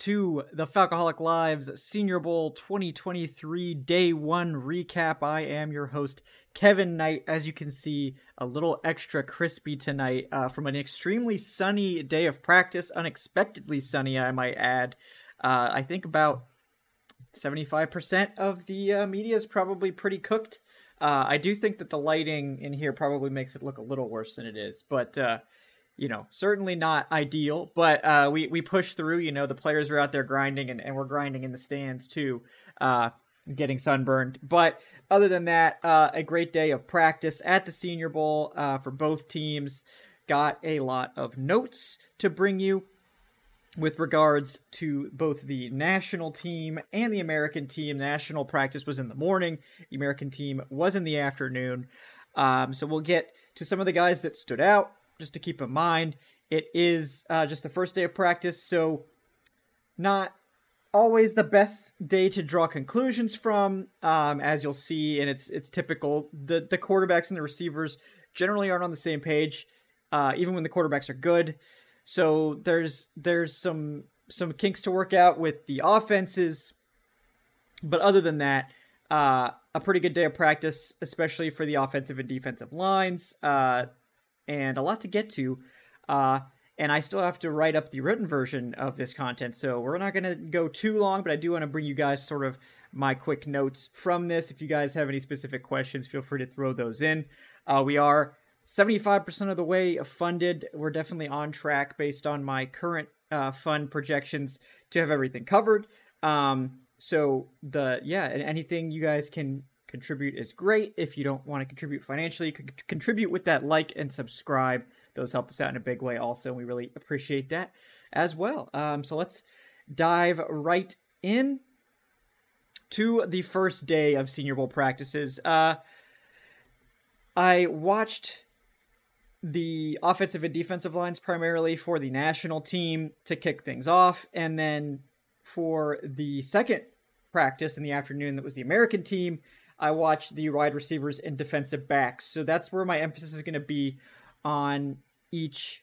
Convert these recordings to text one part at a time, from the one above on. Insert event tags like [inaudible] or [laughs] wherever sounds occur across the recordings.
to the Falcoholic Lives Senior Bowl 2023 Day 1 recap. I am your host, Kevin Knight. As you can see, a little extra crispy tonight uh, from an extremely sunny day of practice, unexpectedly sunny, I might add. Uh, I think about 75% of the uh, media is probably pretty cooked. Uh, I do think that the lighting in here probably makes it look a little worse than it is, but uh, you know, certainly not ideal, but uh, we we push through. You know, the players are out there grinding, and, and we're grinding in the stands too, uh, getting sunburned. But other than that, uh, a great day of practice at the Senior Bowl uh, for both teams. Got a lot of notes to bring you with regards to both the national team and the American team. National practice was in the morning. The American team was in the afternoon. Um, so we'll get to some of the guys that stood out just to keep in mind. It is uh, just the first day of practice, so not always the best day to draw conclusions from. Um, as you'll see, and it's it's typical. The the quarterbacks and the receivers generally aren't on the same page, uh, even when the quarterbacks are good. So there's there's some some kinks to work out with the offenses, but other than that, uh, a pretty good day of practice, especially for the offensive and defensive lines. Uh, and a lot to get to. Uh, and I still have to write up the written version of this content, so we're not going to go too long, but I do want to bring you guys sort of my quick notes from this. If you guys have any specific questions, feel free to throw those in. Uh, we are 75% of the way funded. We're definitely on track based on my current uh, fund projections to have everything covered. Um, so the yeah, anything you guys can contribute is great. If you don't want to contribute financially, you can contribute with that like and subscribe. Those help us out in a big way, also. And we really appreciate that as well. Um, so let's dive right in to the first day of Senior Bowl practices. Uh, I watched the offensive and defensive lines primarily for the national team to kick things off, and then for the second practice in the afternoon, that was the American team. I watch the wide receivers and defensive backs. So that's where my emphasis is going to be on each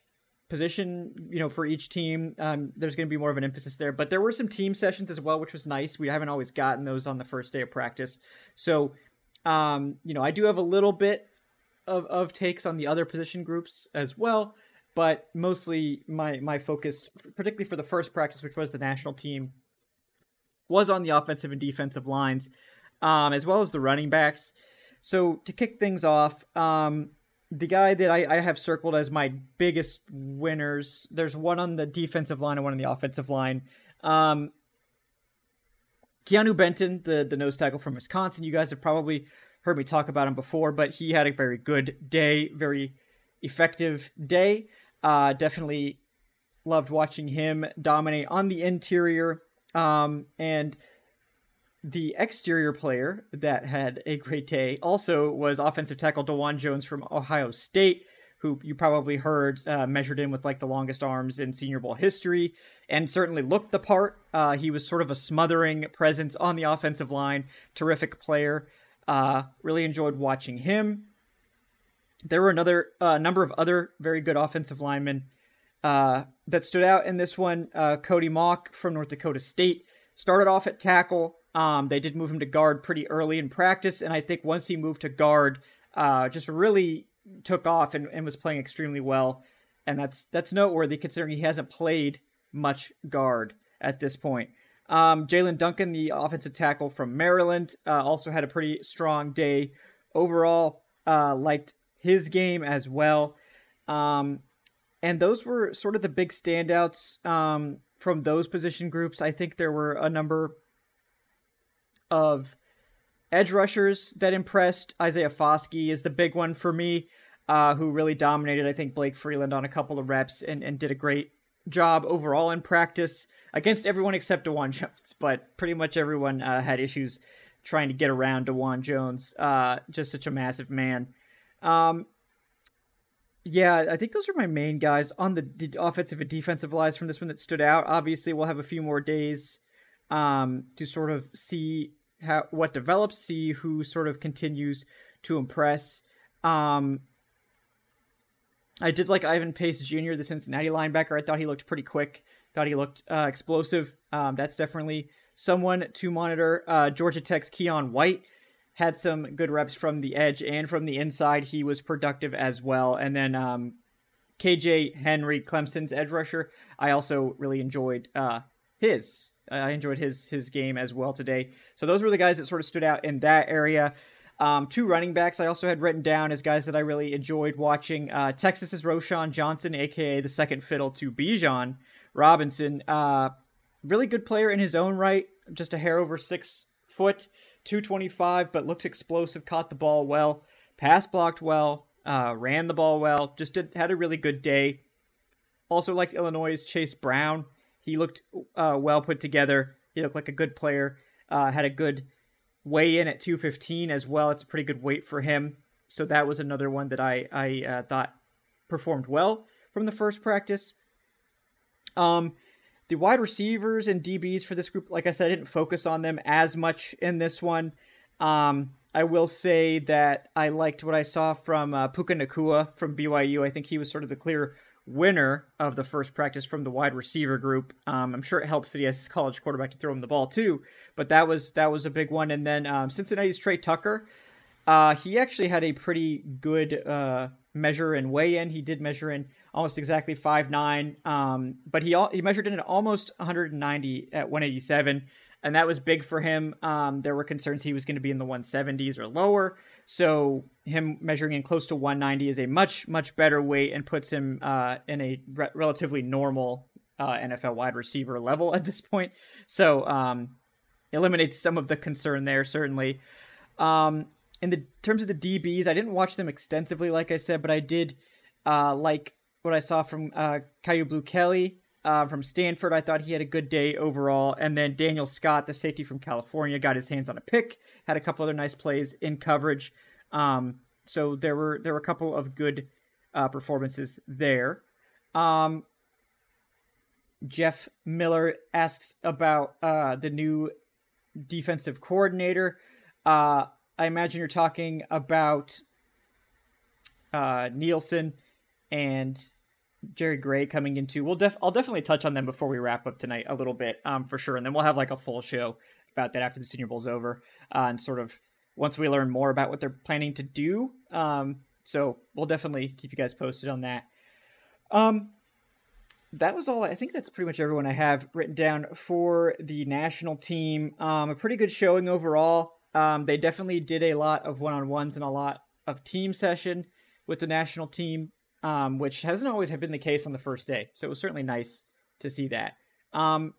position, you know, for each team. Um, there's going to be more of an emphasis there. But there were some team sessions as well, which was nice. We haven't always gotten those on the first day of practice. So, um, you know, I do have a little bit of, of takes on the other position groups as well. But mostly my, my focus, particularly for the first practice, which was the national team, was on the offensive and defensive lines um, as well as the running backs. So to kick things off, um, the guy that I, I, have circled as my biggest winners, there's one on the defensive line and one on the offensive line. Um, Keanu Benton, the, the nose tackle from Wisconsin, you guys have probably heard me talk about him before, but he had a very good day, very effective day. Uh, definitely loved watching him dominate on the interior. Um, and the exterior player that had a great day also was offensive tackle Dawand Jones from Ohio State, who you probably heard uh, measured in with like the longest arms in Senior Bowl history, and certainly looked the part. Uh, he was sort of a smothering presence on the offensive line. Terrific player. Uh, really enjoyed watching him. There were another uh, number of other very good offensive linemen uh, that stood out in this one. Uh, Cody Mauch from North Dakota State started off at tackle um, they did move him to guard pretty early in practice, and I think once he moved to guard, uh, just really took off and, and was playing extremely well. And that's that's noteworthy considering he hasn't played much guard at this point. Um, Jaelyn Duncan, the offensive tackle from Maryland, uh, also had a pretty strong day overall. Uh, liked his game as well. Um, and those were sort of the big standouts um, from those position groups. I think there were a number of edge rushers that impressed. Isaiah Foskey is the big one for me, uh, who really dominated. I think Blake Freeland on a couple of reps and, and did a great job overall in practice against everyone except Dawand [laughs] Jones, but pretty much everyone uh, had issues trying to get around Dawand Jones. Uh, just such a massive man. Um, yeah, I think those are my main guys on the, the offensive and defensive lines from this one that stood out. Obviously, we'll have a few more days um, to sort of see how what develops, see who sort of continues to impress. Um, I did like Ivan Pace Jr., the Cincinnati linebacker. I thought he looked pretty quick. Thought he looked uh, explosive. Um, that's definitely someone to monitor. Uh, Georgia Tech's Keion White had some good reps from the edge and from the inside. He was productive as well. And then um, KJ Henry, Clemson's edge rusher, I also really enjoyed uh, his. I enjoyed his his game as well today. So those were the guys that sort of stood out in that area. Um, two running backs I also had written down as guys that I really enjoyed watching. Uh, Texas's Roschon Johnson, aka the second fiddle to Bijan Robinson. Uh, really good player in his own right, just a hair over six foot, 225, but looks explosive, caught the ball well, pass blocked well, uh, ran the ball well, just did, had a really good day. Also liked Illinois' Chase Brown. He looked uh, well put together. He looked like a good player. Uh, had a good weigh in at 215 as well. It's a pretty good weight for him. So that was another one that I I uh, thought performed well from the first practice. Um, the wide receivers and DBs for this group, like I said, I didn't focus on them as much in this one. Um, I will say that I liked what I saw from uh, Puka Nacua from BYU. I think he was sort of the clear winner of the first practice from the wide receiver group. Um, I'm sure it helps that he has college quarterback to throw him the ball too, but that was that was a big one. And then um, Cincinnati's Tre Tucker, uh, he actually had a pretty good uh, measure and weigh in. He did measure in almost exactly five nine, um, but he he measured in at almost 190 at 187 and that was big for him. Um, there were concerns he was going to be in the 170s or lower. So him measuring in close to 190 is a much much better weight and puts him uh, in a re- relatively normal uh, NFL wide receiver level at this point. So um, eliminates some of the concern there certainly. Um, in the terms of the DBs, I didn't watch them extensively, like I said, but I did uh, like what I saw from uh, Kyu Blu Kelly uh, from Stanford. I thought he had a good day overall. And then Daniel Scott, the safety from California, got his hands on a pick, had a couple other nice plays in coverage. Um, so there were there were a couple of good uh, performances there. Um, Jeff Miller asks about uh, the new defensive coordinator. Uh, I imagine you're talking about uh, Nielsen and Jerry Gray coming into. We'll def I'll definitely touch on them before we wrap up tonight a little bit, um, for sure, and then we'll have like a full show about that after the Senior Bowl's over, uh, and sort of once we learn more about what they're planning to do. Um, so we'll definitely keep you guys posted on that. Um, that was all. I think that's pretty much everyone I have written down for the national team. Um, a pretty good showing overall. Um, they definitely did a lot of one on ones and a lot of team session with the national team um, which hasn't always been the case on the first day. So it was certainly nice to see that. Um,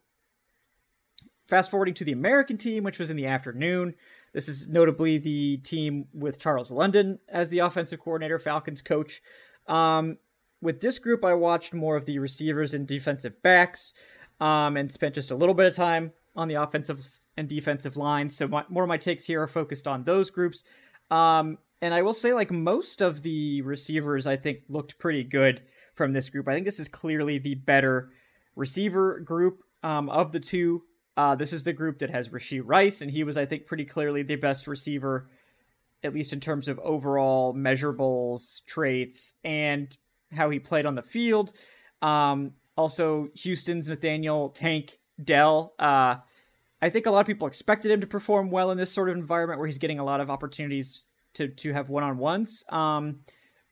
fast forwarding to the American team, which was in the afternoon. This is notably the team with Charles London as the offensive coordinator, Falcons coach. Um, with this group, I watched more of the receivers and defensive backs um, and spent just a little bit of time on the offensive and defensive line. So my, more of my takes here are focused on those groups. Um, and I will say, like most of the receivers, I think looked pretty good from this group. I think this is clearly the better receiver group um, of the two. Uh, this is the group that has Rashee Rice, and he was, I think, pretty clearly the best receiver, at least in terms of overall measurables, traits, and how he played on the field. Um, also, Houston's Nathaniel Tank Dell. Uh, I think a lot of people expected him to perform well in this sort of environment where he's getting a lot of opportunities to to have one on ones. Um,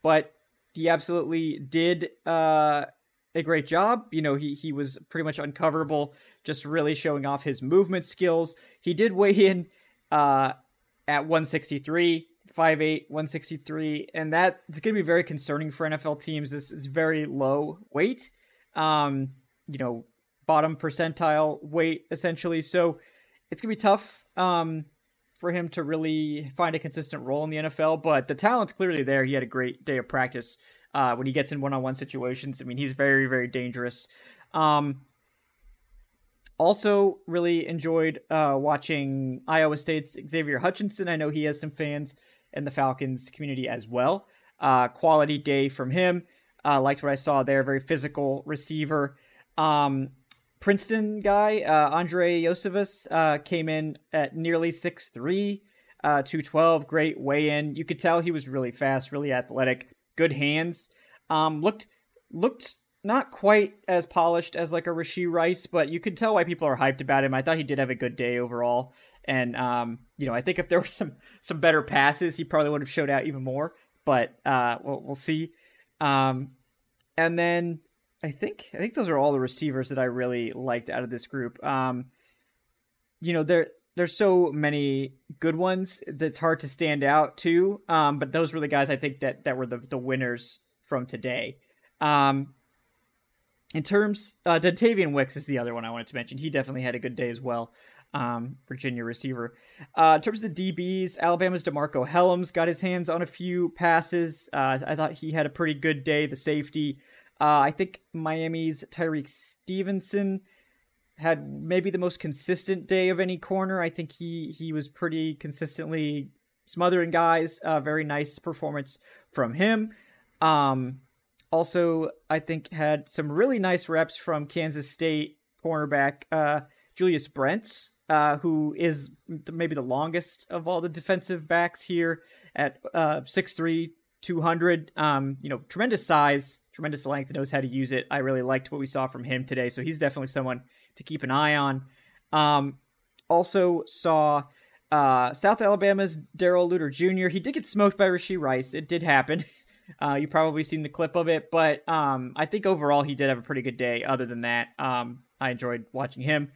but he absolutely did uh, a great job. You know, he he was pretty much uncoverable, just really showing off his movement skills. He did weigh in uh, at 163, 5'8", 163, and that it's going to be very concerning for NFL teams. This is very low weight, um, you know, bottom percentile weight essentially. So it's going to be tough um, for him to really find a consistent role in the NFL. But the talent's clearly there. He had a great day of practice uh, when he gets in one-on-one situations. I mean, he's very, very dangerous. Um, also, really enjoyed uh, watching Iowa State's Xavier Hutchinson. I know he has some fans in the Falcons community as well. Uh, quality day from him. Uh, liked what I saw there. Very physical receiver. Um, Princeton guy, uh, Andrei Iosivas, uh, came in at nearly 6'3, uh, 212. Great weigh in. You could tell he was really fast, really athletic, good hands. Um, looked looked not quite as polished as like a Rashee Rice, but you could tell why people are hyped about him. I thought he did have a good day overall. And um, you know, I think if there were some some better passes, he probably would have showed out even more. But uh, we'll, we'll see. Um, and then I think I think those are all the receivers that I really liked out of this group. Um, you know, there there's so many good ones that's hard to stand out too. Um, but those were the guys I think that that were the the winners from today. Um, in terms, uh, Dontayvion Wicks is the other one I wanted to mention. He definitely had a good day as well. Um, Virginia receiver. Uh, in terms of the DBs, Alabama's DeMarcco Hellams got his hands on a few passes. Uh, I thought he had a pretty good day. The safety. Uh, I think Miami's Tyrique Stevenson had maybe the most consistent day of any corner. I think he he was pretty consistently smothering guys. Uh, very nice performance from him. Um, also, I think had some really nice reps from Kansas State cornerback uh, Julius Brents, uh, who is maybe the longest of all the defensive backs here at uh, 6'3", 200. Um, you know, tremendous size, tremendous length, knows how to use it. I really liked what we saw from him today, so he's definitely someone to keep an eye on. Um, also saw uh, South Alabama's Darrell Luter Jr. He did get smoked by Rashee Rice. It did happen. [laughs] Uh, you probably seen the clip of it, but um, I think overall he did have a pretty good day. Other than that, um, I enjoyed watching him.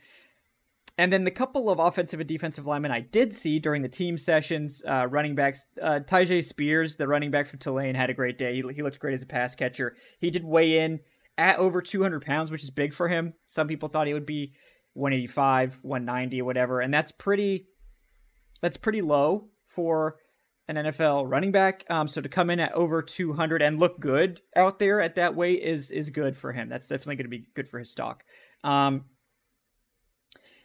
And then the couple of offensive and defensive linemen I did see during the team sessions, uh, running backs, uh, Tyjae Spears, the running back from Tulane, had a great day. He, he looked great as a pass catcher. He did weigh in at over 200 pounds, which is big for him. Some people thought he would be 185, 190, whatever, and that's pretty. That's pretty low for an NFL running back. Um, so to come in at over 200 and look good out there at that weight is is good for him. That's definitely going to be good for his stock. Um,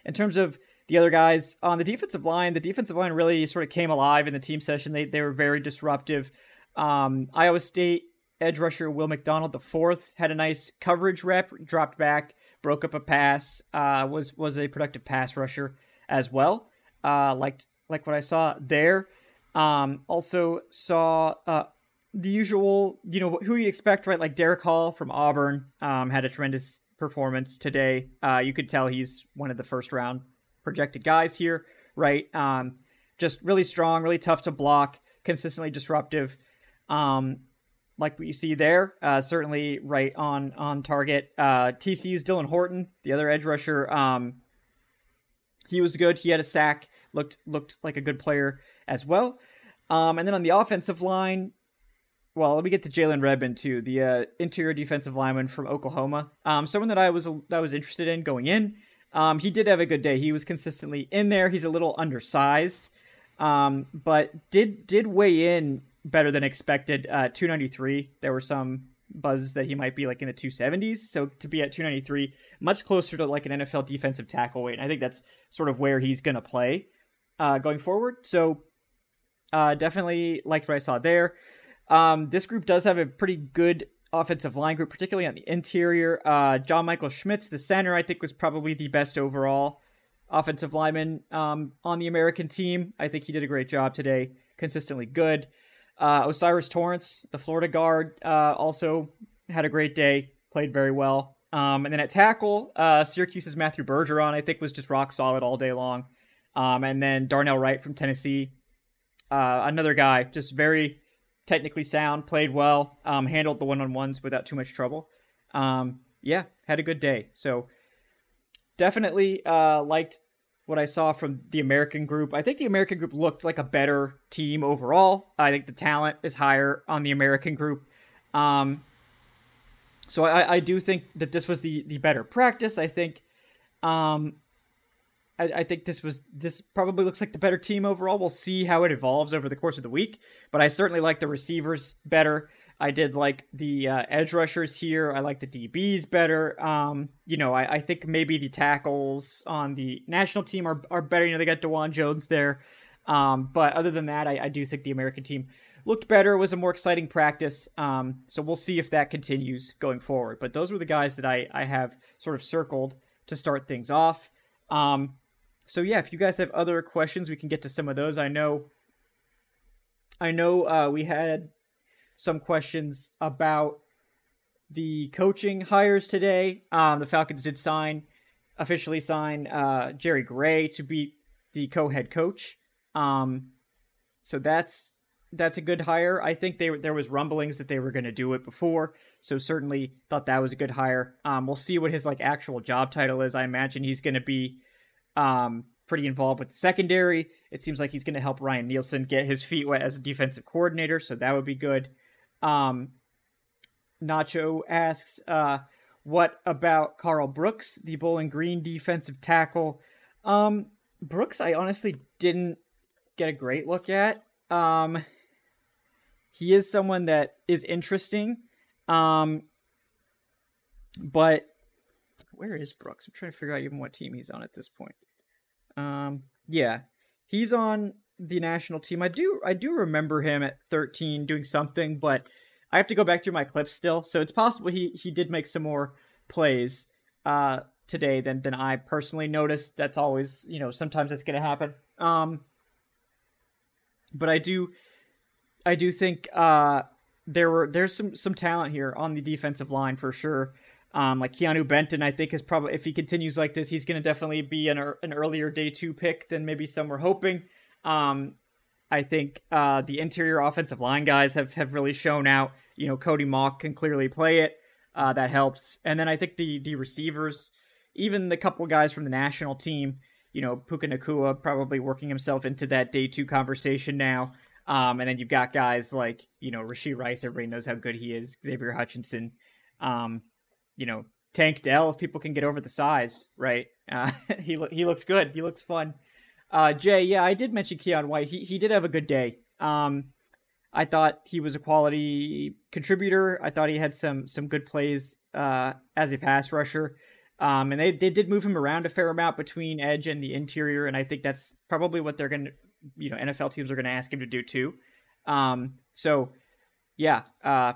in terms of the other guys on the defensive line, the defensive line really sort of came alive in the team session. They they were very disruptive. Um, Iowa State edge rusher Will McDonald the fourth had a nice coverage rep, dropped back, broke up a pass, uh, was was a productive pass rusher as well. Uh, liked like what I saw there. Um, also saw uh, the usual, you know, who you expect, right? Like Derick Hall from Auburn um, had a tremendous performance today. Uh, you could tell he's one of the first round projected guys here, right? Um, just really strong, really tough to block, consistently disruptive. Um, like what you see there, uh, certainly right on on target. Uh, TCU's Dylan Horton, the other edge rusher, um, he was good. He had a sack, looked looked like a good player as well. Um, and then on the offensive line, well, let me get to Jalen Redmond too, the uh, interior defensive lineman from Oklahoma. Um, someone that I was that I was interested in going in. Um, he did have a good day. He was consistently in there. He's a little undersized, um, but did did weigh in better than expected. Uh, 293. There were some buzz that he might be like in the 270s. So to be at 293, much closer to like an NFL defensive tackle weight. And I think that's sort of where he's going to play uh, going forward. So uh, definitely liked what I saw there. Um, this group does have a pretty good offensive line group, particularly on the interior. Uh, John Michael Schmitz, the center, I think was probably the best overall offensive lineman um, on the American team. I think he did a great job today, consistently good. Uh, O'Cyrus Torrence, the Florida guard, uh, also had a great day, played very well. Um, and then at tackle, uh, Syracuse's Matthew Bergeron, I think, was just rock solid all day long. Um, and then Darnell Wright from Tennessee, uh, another guy, just very technically sound, played well, um, handled the one on ones without too much trouble. Um, yeah, had a good day. So definitely uh, liked what I saw from the American group. I think the American group looked like a better team overall. I think the talent is higher on the American group. Um, so I, I do think that this was the the better practice. I think um, I, I think this was this probably looks like the better team overall. We'll see how it evolves over the course of the week, but I certainly like the receivers better. I did like the uh, edge rushers here. I like the DBs better. Um, you know, I, I think maybe the tackles on the national team are, are better. You know, they got Dawand Jones there. Um, but other than that, I, I do think the American team looked better. It was a more exciting practice. Um, so we'll see if that continues going forward. But those were the guys that I, I have sort of circled to start things off. Um, so yeah, if you guys have other questions, we can get to some of those. I know, I know uh, we had some questions about the coaching hires today. Um, the Falcons did sign, officially sign uh, Jerry Gray to be the co-head coach. Um, so that's that's a good hire. I think they there was rumblings that they were going to do it before, so certainly thought that was a good hire. Um, we'll see what his like actual job title is. I imagine he's going to be um, pretty involved with the secondary. It seems like he's going to help Ryan Nielsen get his feet wet as a defensive coordinator, so that would be good. Um, Nacho asks, uh, what about Carl Brooks, the Bowling Green defensive tackle? Um, Brooks, I honestly didn't get a great look at. Um, he is someone that is interesting. Um, but where is Brooks? I'm trying to figure out even what team he's on at this point. Um, yeah, he's on the national team. I do I do remember him at 13 doing something, but I have to go back through my clips still. So it's possible he he did make some more plays uh today than than I personally noticed. That's always, you know, sometimes that's going to happen. Um but I do I do think uh there were there's some some talent here on the defensive line for sure. Um, like Keanu Benton, I think is probably if he continues like this, he's going to definitely be an an earlier day two pick than maybe some were hoping. Um, I think uh, the interior offensive line guys have have really shown out. You know, Cody Mauch can clearly play it. Uh, that helps. And then I think the the receivers, even the couple guys from the national team, you know, Puka Nacua probably working himself into that day two conversation now. Um, and then you've got guys like, you know, Rashee Rice, everybody knows how good he is, Xavier Hutchinson, um, you know, Tank Dell, if people can get over the size, right? Uh, [laughs] he lo- he looks good. He looks fun. Uh, Jay, yeah, I did mention Keion White. He he did have a good day. Um, I thought he was a quality contributor. I thought he had some some good plays uh, as a pass rusher. Um, and they, they did move him around a fair amount between edge and the interior, and I think that's probably what they're going to, you know, NFL teams are going to ask him to do too. Um, so, yeah, uh,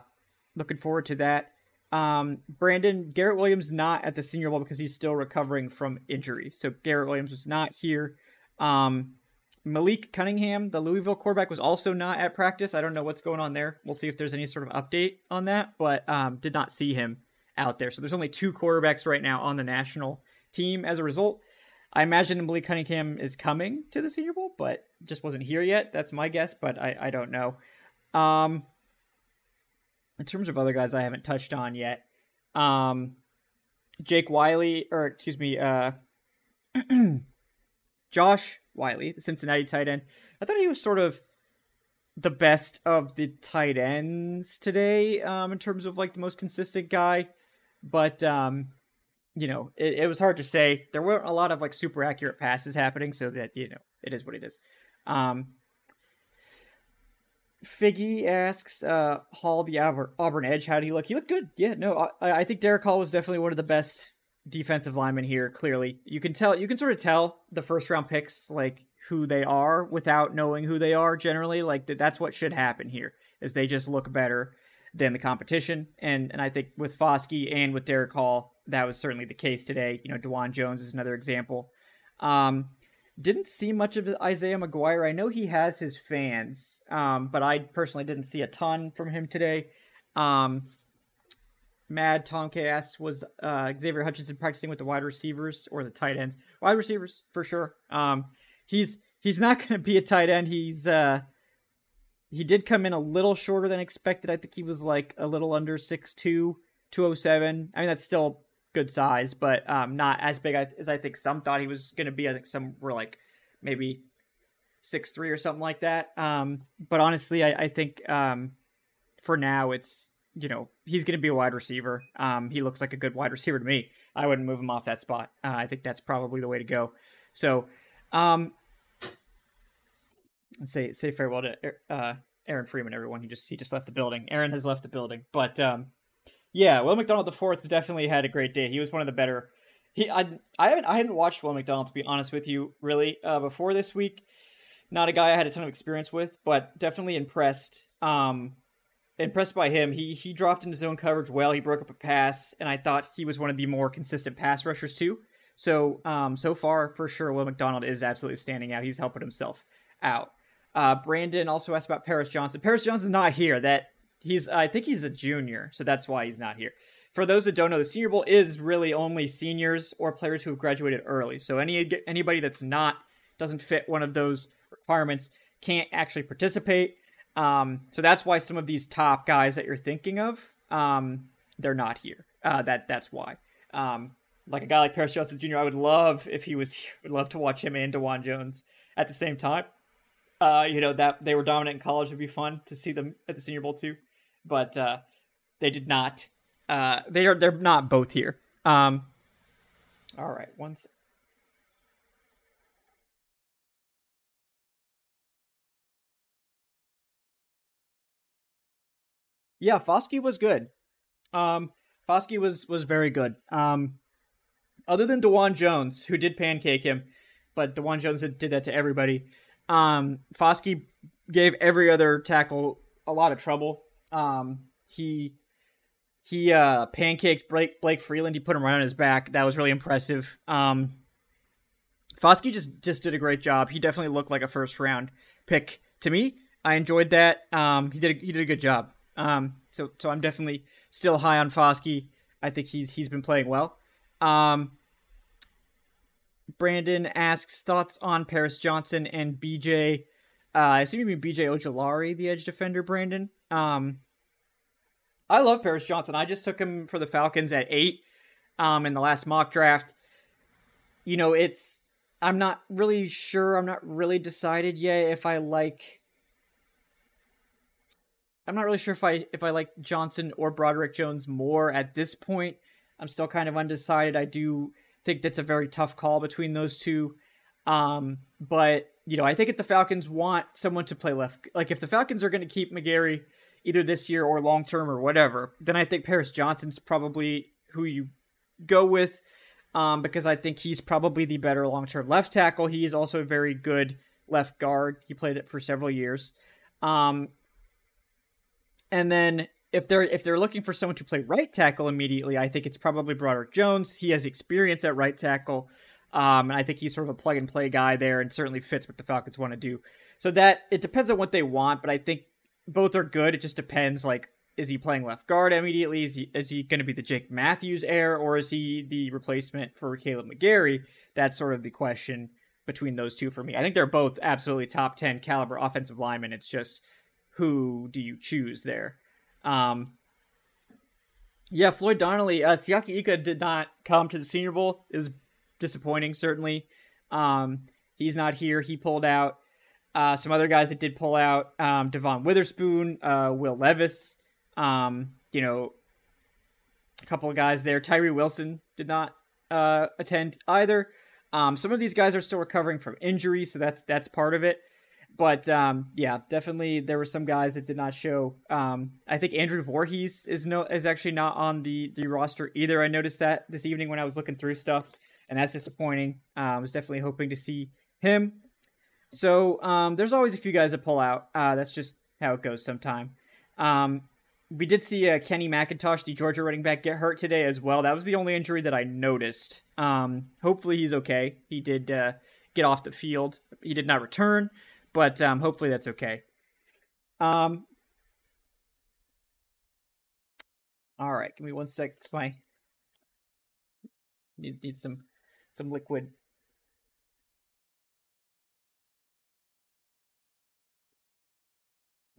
looking forward to that. Um, Brandon Garrett Williams not at the Senior Bowl because he's still recovering from injury. So Garrett Williams was not here. Um, Malik Cunningham, the Louisville quarterback, was also not at practice. I don't know what's going on there. We'll see if there's any sort of update on that, but um, did not see him out there. So there's only two quarterbacks right now on the national team as a result. I imagine Malik Cunningham is coming to the Senior Bowl, but just wasn't here yet. That's my guess, but I, I don't know. Um, in terms of other guys I haven't touched on yet, um, Jake Wiley, or excuse me, uh, [clears throat] Josh Wiley, the Cincinnati tight end. I thought he was sort of the best of the tight ends today, um, in terms of like the most consistent guy. But um, you know, it, it was hard to say. There weren't a lot of like super accurate passes happening, so that you know, it is what it is. Um, Figgy asks uh, Hall, the Auburn edge, how did he look? He looked good. Yeah, no, I, I think Derick Hall was definitely one of the best defensive linemen here. Clearly, you can tell, you can sort of tell the first round picks like who they are without knowing who they are. Generally, like that's what should happen here, is they just look better than the competition. And and I think with Foskey and with Derick Hall, that was certainly the case today. You know, Dawand Jones is another example. Um, didn't see much of Isaiah McGuire. I know he has his fans, um, but I personally didn't see a ton from him today. Um, Mad Tomke asks, was uh, Xavier Hutchinson practicing with the wide receivers or the tight ends? Wide receivers for sure. Um, he's he's not [laughs] going to be a tight end. He's uh, he did come in a little shorter than expected. I think he was like a little under six two. 207. I mean, that's still good size, but um, not as big as I think some thought he was going to be. I think some were like maybe six three or something like that. Um, but honestly, I, I think um, for now it's you know he's going to be a wide receiver. Um, he looks like a good wide receiver to me. I wouldn't move him off that spot. Uh, I think that's probably the way to go. So, um, say say farewell to uh, Aaron Freeman, everyone. He just he just left the building. Aaron has left the building, but um, yeah, Will McDonald the fourth definitely had a great day. He was one of the better. He I I haven't I hadn't watched Will McDonald to be honest with you really uh, before this week. Not a guy I had a ton of experience with, but definitely impressed. Um, impressed by him. He he dropped into zone coverage well. He broke up a pass, and I thought he was one of the more consistent pass rushers too. So um, so far for sure, Will McDonald is absolutely standing out. He's helping himself out. Uh, Brandon also asked about Paris Johnson. Paris Johnson's not here. That he's I think he's a junior, so that's why he's not here. For those that don't know, the Senior Bowl is really only seniors or players who have graduated early. So any anybody that's not doesn't fit one of those requirements can't actually participate. Um, so that's why some of these top guys that you're thinking of, um, they're not here. Uh, that that's why. Um, like a guy like Paris Johnson Jr., I would love if he was. Here. [laughs] Would love to watch him and Dawand Jones at the same time. Uh, you know that they were dominant in college would be fun to see them at the Senior Bowl too, but uh, they did not. Uh, they are they're not both here. Um, all right, once. Yeah, Foskey was good. Um, Foskey was was very good. Um, other than Dawand Jones, who did pancake him, but Dawand Jones did, did that to everybody. Um, Foskey gave every other tackle a lot of trouble. Um, he he uh, pancakes Blake Blake Freeland. He put him right on his back. That was really impressive. Um, Foskey just just did a great job. He definitely looked like a first round pick to me. I enjoyed that. Um, he did a, he did a good job. Um, so so I'm definitely still high on Foskey. I think he's he's been playing well. Um, Brandon asks thoughts on Paris Johnson and BJ. Uh, I assume you mean BJ Ojulari, the edge defender. Brandon. Um, I love Paris Johnson. I just took him for the Falcons at eight. Um, in the last mock draft. You know, it's I'm not really sure. I'm not really decided yet if I like. I'm not really sure if I if I like Johnson or Broderick Jones more at this point. I'm still kind of undecided. I do think that's a very tough call between those two. Um, but you know, I think if the Falcons want someone to play left, like if the Falcons are going to keep McGary either this year or long term or whatever, then I think Paris Johnson's probably who you go with. Um, because I think he's probably the better long term left tackle. He is also a very good left guard. He played it for several years. Um, and then if they're if they're looking for someone to play right tackle immediately, I think it's probably Broderick Jones. He has experience at right tackle, um, and I think he's sort of a plug and play guy there, and certainly fits what the Falcons want to do. So that it depends on what they want, but I think both are good. It just depends. Like, is he playing left guard immediately? Is he is he going to be the Jake Matthews heir, or is he the replacement for Kaleb McGary? That's sort of the question between those two for me. I think they're both absolutely top ten caliber offensive linemen. It's just who do you choose there? Um, yeah, Floyd Donnelly, uh, Siaki Ika did not come to the Senior Bowl. Is disappointing, certainly. Um, he's not here. He pulled out. Uh, some other guys that did pull out: um, Devon Witherspoon, uh, Will Levis. Um, you know, a couple of guys there. Tyree Wilson did not uh, attend either. Um, some of these guys are still recovering from injury, so that's that's part of it but um, yeah, definitely there were some guys that did not show. Um, I think Andrew Voorhees is no is actually not on the the roster either. I noticed that this evening when I was looking through stuff, and that's disappointing. Uh, I was definitely hoping to see him. So um, there's always a few guys that pull out. Uh, that's just how it goes sometime. Um, we did see uh, Kenny McIntosh, the Georgia running back, get hurt today as well. That was the only injury that I noticed. Um, hopefully he's okay. He did uh, get off the field. He did not return but um, hopefully that's okay. Um, all right, give me one sec. It's my need need some some liquid.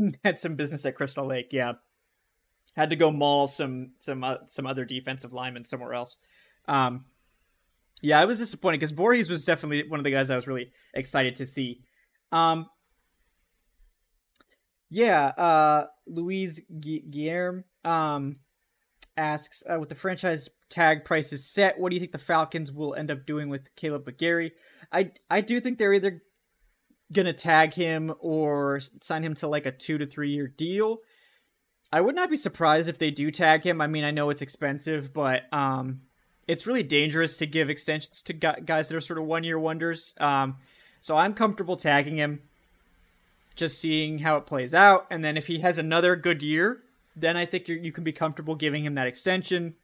[laughs] Had some business at Crystal Lake, yeah. had to go maul some some uh, some other defensive linemen somewhere else. Um, yeah, I was disappointed because Voorhees was definitely one of the guys I was really excited to see. Um, yeah, uh, Louise Gu- Guillerme um, asks, uh, with the franchise tag prices set, what do you think the Falcons will end up doing with Kaleb McGary? I I do think they're either gonna tag him or sign him to like a two to three year deal. I would not be surprised if they do tag him. I mean, I know it's expensive, but um, it's really dangerous to give extensions to guys that are sort of one year wonders. Um, so I'm comfortable tagging him, just seeing how it plays out, and then if he has another good year, then I think you can be comfortable giving him that extension.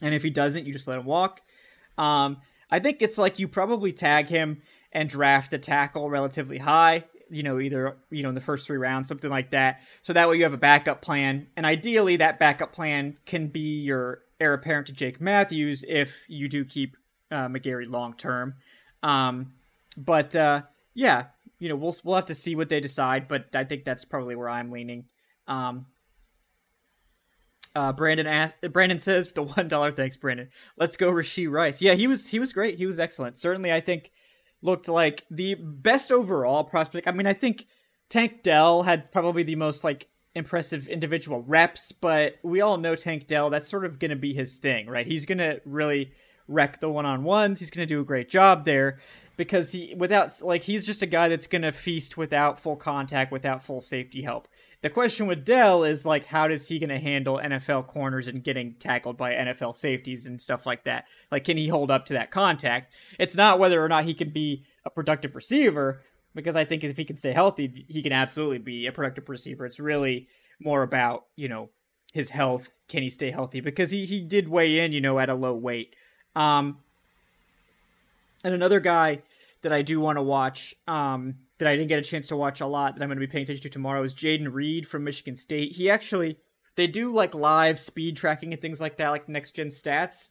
And if he doesn't, you just let him walk. Um, I think it's like you probably tag him and draft a tackle relatively high, you know, either, you know, in the first three rounds, something like that. So that way you have a backup plan. And ideally, that backup plan can be your heir apparent to Jake Matthews if you do keep uh, McGary long term. Um, but uh, yeah, you know, we'll we'll have to see what they decide. But I think that's probably where I'm leaning. Um, uh, Brandon asked, Brandon says the [laughs] one dollar. Thanks, Brandon. Let's go, Rashee Rice. Yeah, he was he was great. He was excellent. Certainly, I think looked like the best overall prospect. I mean, I think Tank Dell had probably the most like impressive individual reps, but we all know Tank Dell. That's sort of going to be his thing, right? He's going to really wreck the one on ones. He's going to do a great job there because he without like he's just a guy that's to feast without full contact, without full safety help. The question with Dell is like how does he to handle NFL corners and getting tackled by NFL safeties and stuff like that? Like can he hold up to that contact? It's not whether or not he can be a productive receiver, because I think if he can stay healthy, he can absolutely be a productive receiver. It's really more about you know his health. Can he stay healthy? Because he he did weigh in, you know, at a low weight. Um, and another guy that I do want to watch, um, that I didn't get a chance to watch a lot, that I'm going to be paying attention to tomorrow is Jayden Reed from Michigan State. He actually they do like live speed tracking and things like that, like next gen stats.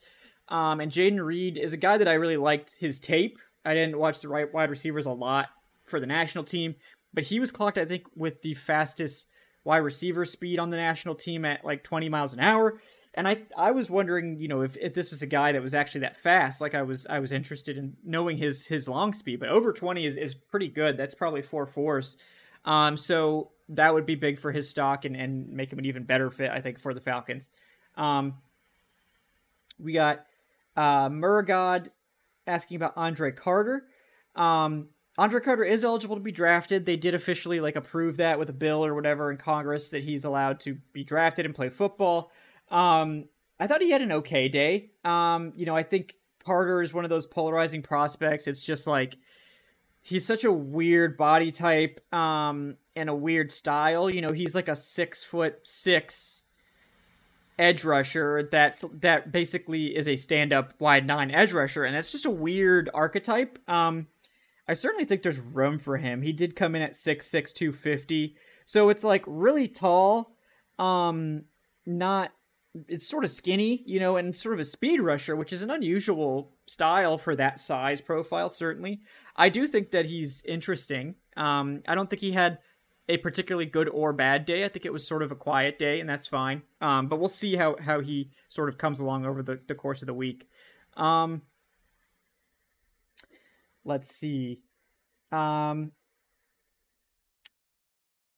Um, and Jayden Reed is a guy that I really liked his tape. I didn't watch the right wide receivers a lot for the national team, but he was clocked, I think, with the fastest wide receiver speed on the national team at like 20 miles an hour. And I I was wondering, you know, if, if this was a guy that was actually that fast. Like I was I was interested in knowing his his long speed, but over 20 is, is pretty good. That's probably four fours. Um, so that would be big for his stock and, and make him an even better fit, I think, for the Falcons. Um, we got uh, Murgod asking about Andre Carter. Um, Andre Carter is eligible to be drafted. They did officially like approve that with a bill or whatever in Congress that he's allowed to be drafted and play football. Um, I thought he had an okay day. Um, you know, I think Carter is one of those polarizing prospects. It's just like he's such a weird body type um, and a weird style. You know, he's like a six foot six edge rusher that's that basically is a stand up wide nine edge rusher, and that's just a weird archetype. Um, I certainly think there's room for him. He did come in at six six two fifty, So it's like really tall, um, not it's sort of skinny, you know, and sort of a speed rusher, which is an unusual style for that size profile, certainly. I do think that he's interesting. Um, I don't think he had a particularly good or bad day. I think it was sort of a quiet day, and that's fine. Um, but we'll see how, how he sort of comes along over the, the course of the week. Um, let's see. Um,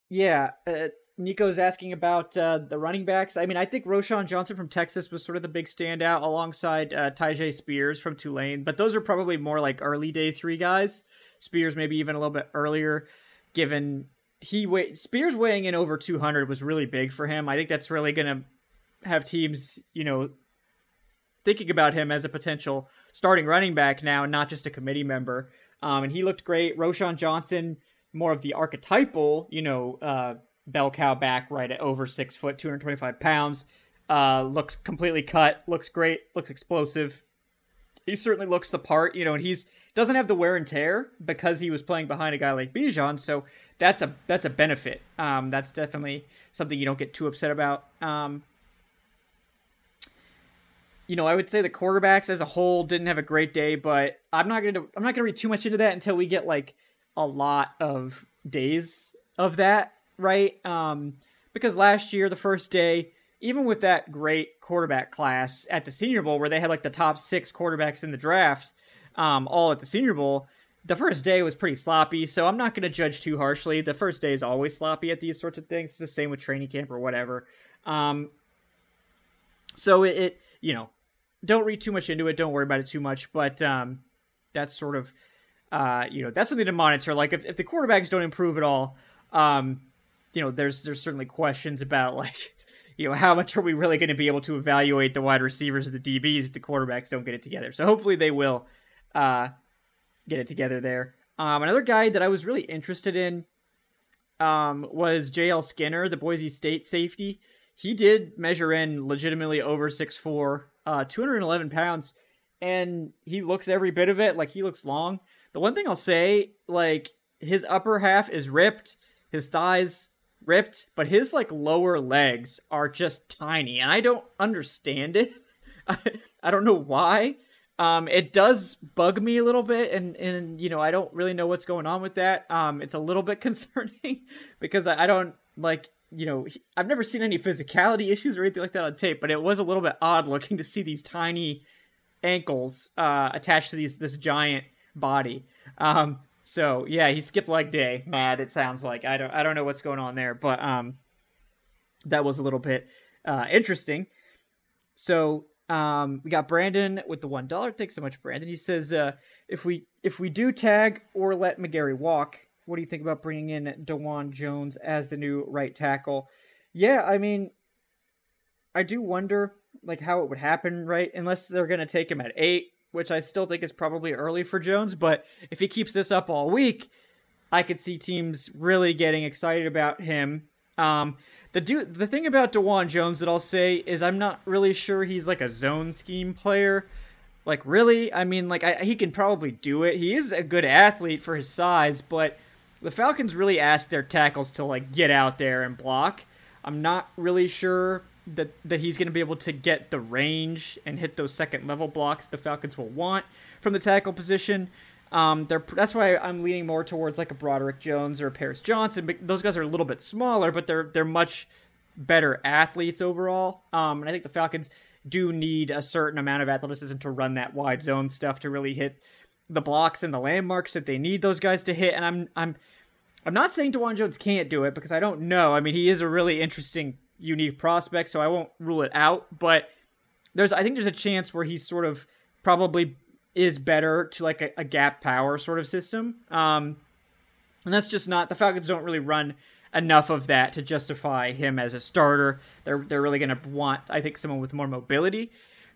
yeah, uh, Nico's asking about uh, the running backs. I mean, I think Roschon Johnson from Texas was sort of the big standout alongside uh, Tyjae Spears from Tulane, but those are probably more like early day three guys. Spears maybe even a little bit earlier, given he weigh Spears weighing in over 200 was really big for him. I think that's really going to have teams, you know, thinking about him as a potential starting running back now, not just a committee member. Um, and he looked great. Roschon Johnson, more of the archetypal, you know, uh, bell cow back right at over six foot, 225 pounds. Uh, looks completely cut, looks great, looks explosive. He certainly looks the part, you know, and he's doesn't have the wear and tear because he was playing behind a guy like Bijan, so that's a that's a benefit. Um, that's definitely something you don't get too upset about. Um, you know, I would say the quarterbacks as a whole didn't have a great day, but I'm not gonna I'm not gonna read too much into that until we get like a lot of days of that, right? Um, because last year, the first day, even with that great quarterback class at the Senior Bowl, where they had like the top six quarterbacks in the draft, um, all at the Senior Bowl, the first day was pretty sloppy. So I'm not going to judge too harshly. The first day is always sloppy at these sorts of things. It's the same with training camp or whatever. Um, so it, it, you know, don't read too much into it. Don't worry about it too much. But um, that's sort of, uh, you know, that's something to monitor. Like if, if the quarterbacks don't improve at all, um, you know, there's there's certainly questions about like, [laughs] you know, how much are we really going to be able to evaluate the wide receivers and the DBs if the quarterbacks don't get it together? So hopefully they will uh, get it together there. Um, another guy that I was really interested in um, was JL Skinner, the Boise State safety. He did measure in legitimately over 6'4, uh, 211 pounds, and he looks every bit of it. Like, he looks long. The one thing I'll say, like, his upper half is ripped, his thighs ripped, but his, like, lower legs are just tiny, and I don't understand it. [laughs] I, don't know why. Um, it does bug me a little bit, and and you know I don't really know what's going on with that. Um, it's a little bit [laughs] concerning because I, I don't like you know I've never seen any physicality [laughs] issues or anything like that on tape, but it was a little bit odd looking to see these tiny ankles uh, attached to these this giant body. Um, so yeah, he skipped leg day. Mad, it sounds like I don't I don't know what's going on there, but um, that was a little bit uh, interesting. So um, we got Brandon with the one dollar. Thanks so much, Brandon. He says, uh, if we if we do tag or let McGary walk, what do you think about bringing in Dawand Jones as the new right tackle? Yeah, I mean, I do wonder like how it would happen, right? Unless they're gonna take him at eight, which I still think is probably early for Jones. But if he keeps this up all week, I could see teams really getting excited about him. Um, the do the thing about Dawand Jones that I'll say is I'm not really sure he's like a zone scheme player. Like really, I mean, like I, he can probably do it. He is a good athlete for his size, but the Falcons really ask their tackles to like get out there and block. I'm not really sure that that he's going to be able to get the range and hit those second level blocks the Falcons will want from the tackle position. Um, they're that's why I'm leaning more towards like a Broderick Jones or a Paris Johnson. But Those guys are a little bit smaller, but they're they're much better athletes overall. Um, and I think the Falcons do need a certain amount of athleticism to run that wide zone stuff to really hit the blocks and the landmarks that they need those guys to hit. And I'm I'm I'm not saying Dawand Jones can't do it because I don't know. I mean, he is a really interesting, unique prospect, so I won't rule it out. But there's I think there's a chance where he's sort of probably is better to like a, a gap power sort of system. Um, and that's just not the Falcons don't really run enough of that to justify him as a starter. They're they're really going to want I think someone with more mobility.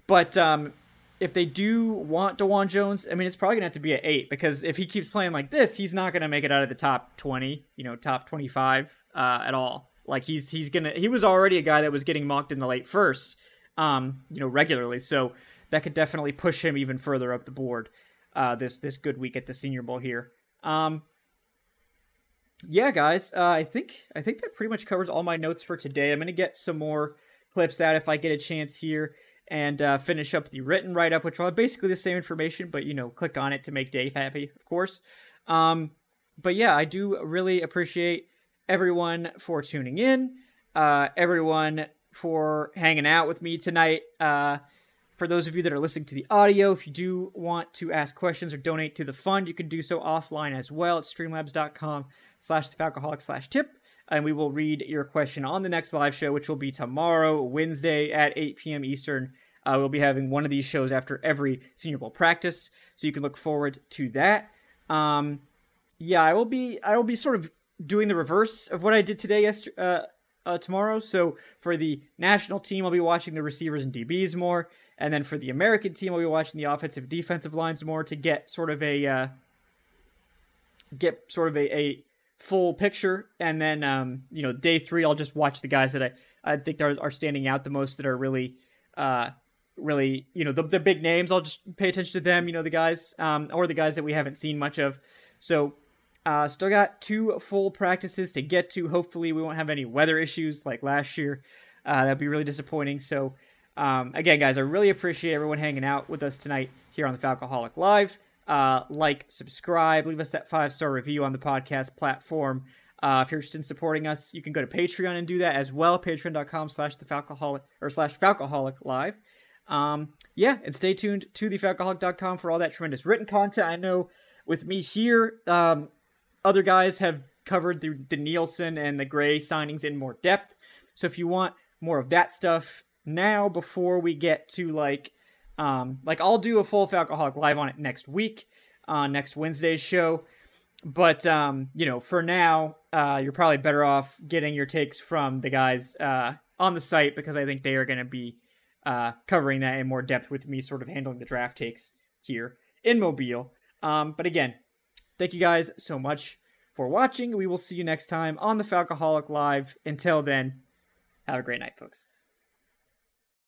But um, if they do want Dawand Jones, I mean it's probably going to have to be at 8 because if he keeps playing like this, he's not going to make it out of the top 20, you know, top 25 uh, at all. Like he's he's to he was already a guy that was getting mocked in the late first um, you know, regularly. So that could definitely push him even further up the board uh, this this good week at the Senior Bowl here. Um, yeah, guys, uh, I think I think that pretty much covers all my notes for today. I'm gonna get some more clips out if I get a chance here and uh, finish up the written write up, which will have basically the same information, but you know, click on it to make Dave happy, of course. Um, but yeah, I do really appreciate everyone for tuning in, uh, everyone for hanging out with me tonight. Uh, for those of you that are listening to the audio, if you do want to ask questions or donate to the fund, you can do so offline as well at streamlabs.com slash the Falcoholic slash tip. And we will read your question on the next live show, which will be tomorrow, Wednesday at 8 p.m. Eastern. Uh, we'll be having one of these shows after every Senior Bowl practice, so you can look forward to that. Um, yeah, I will be I will be sort of doing the reverse of what I did today yesterday, uh, uh, tomorrow. So for the national team, I'll be watching the receivers and DBs more. And then for the American team, I'll be watching the offensive defensive lines more to get sort of a uh, get sort of a, a full picture. And then um, you know, day three, I'll just watch the guys that I, I think are, are standing out the most that are really uh, really you know the, the big names. I'll just pay attention to them. You know, the guys um, or the guys that we haven't seen much of. So uh, still got two full practices to get to. Hopefully, we won't have any weather issues like last year. Uh, that'd be really disappointing. So um, again, guys, I really appreciate everyone hanging out with us tonight here on the Falcoholic Live. Uh, like, subscribe, leave us that five star review on the podcast platform. Uh, if you're interested in supporting us, you can go to Patreon and do that as well. Patreon.com slash the Falcoholic or slash Falcoholic Live. Um, yeah, and stay tuned to the thefalcoholic.com for all that tremendous written content. I know with me here, um, other guys have covered the, the Nielsen and the Gray signings in more depth. So if you want more of that stuff now before we get to like um like I'll do a full Falcoholic live on it next week, uh next Wednesday's show. But um, you know, for now, uh you're probably better off getting your takes from the guys uh on the site because I think they are gonna be uh covering that in more depth with me sort of handling the draft takes here in Mobile. Um, but again, thank you guys so much for watching. We will see you next time on the Falcoholic Live. Until then, have a great night, folks.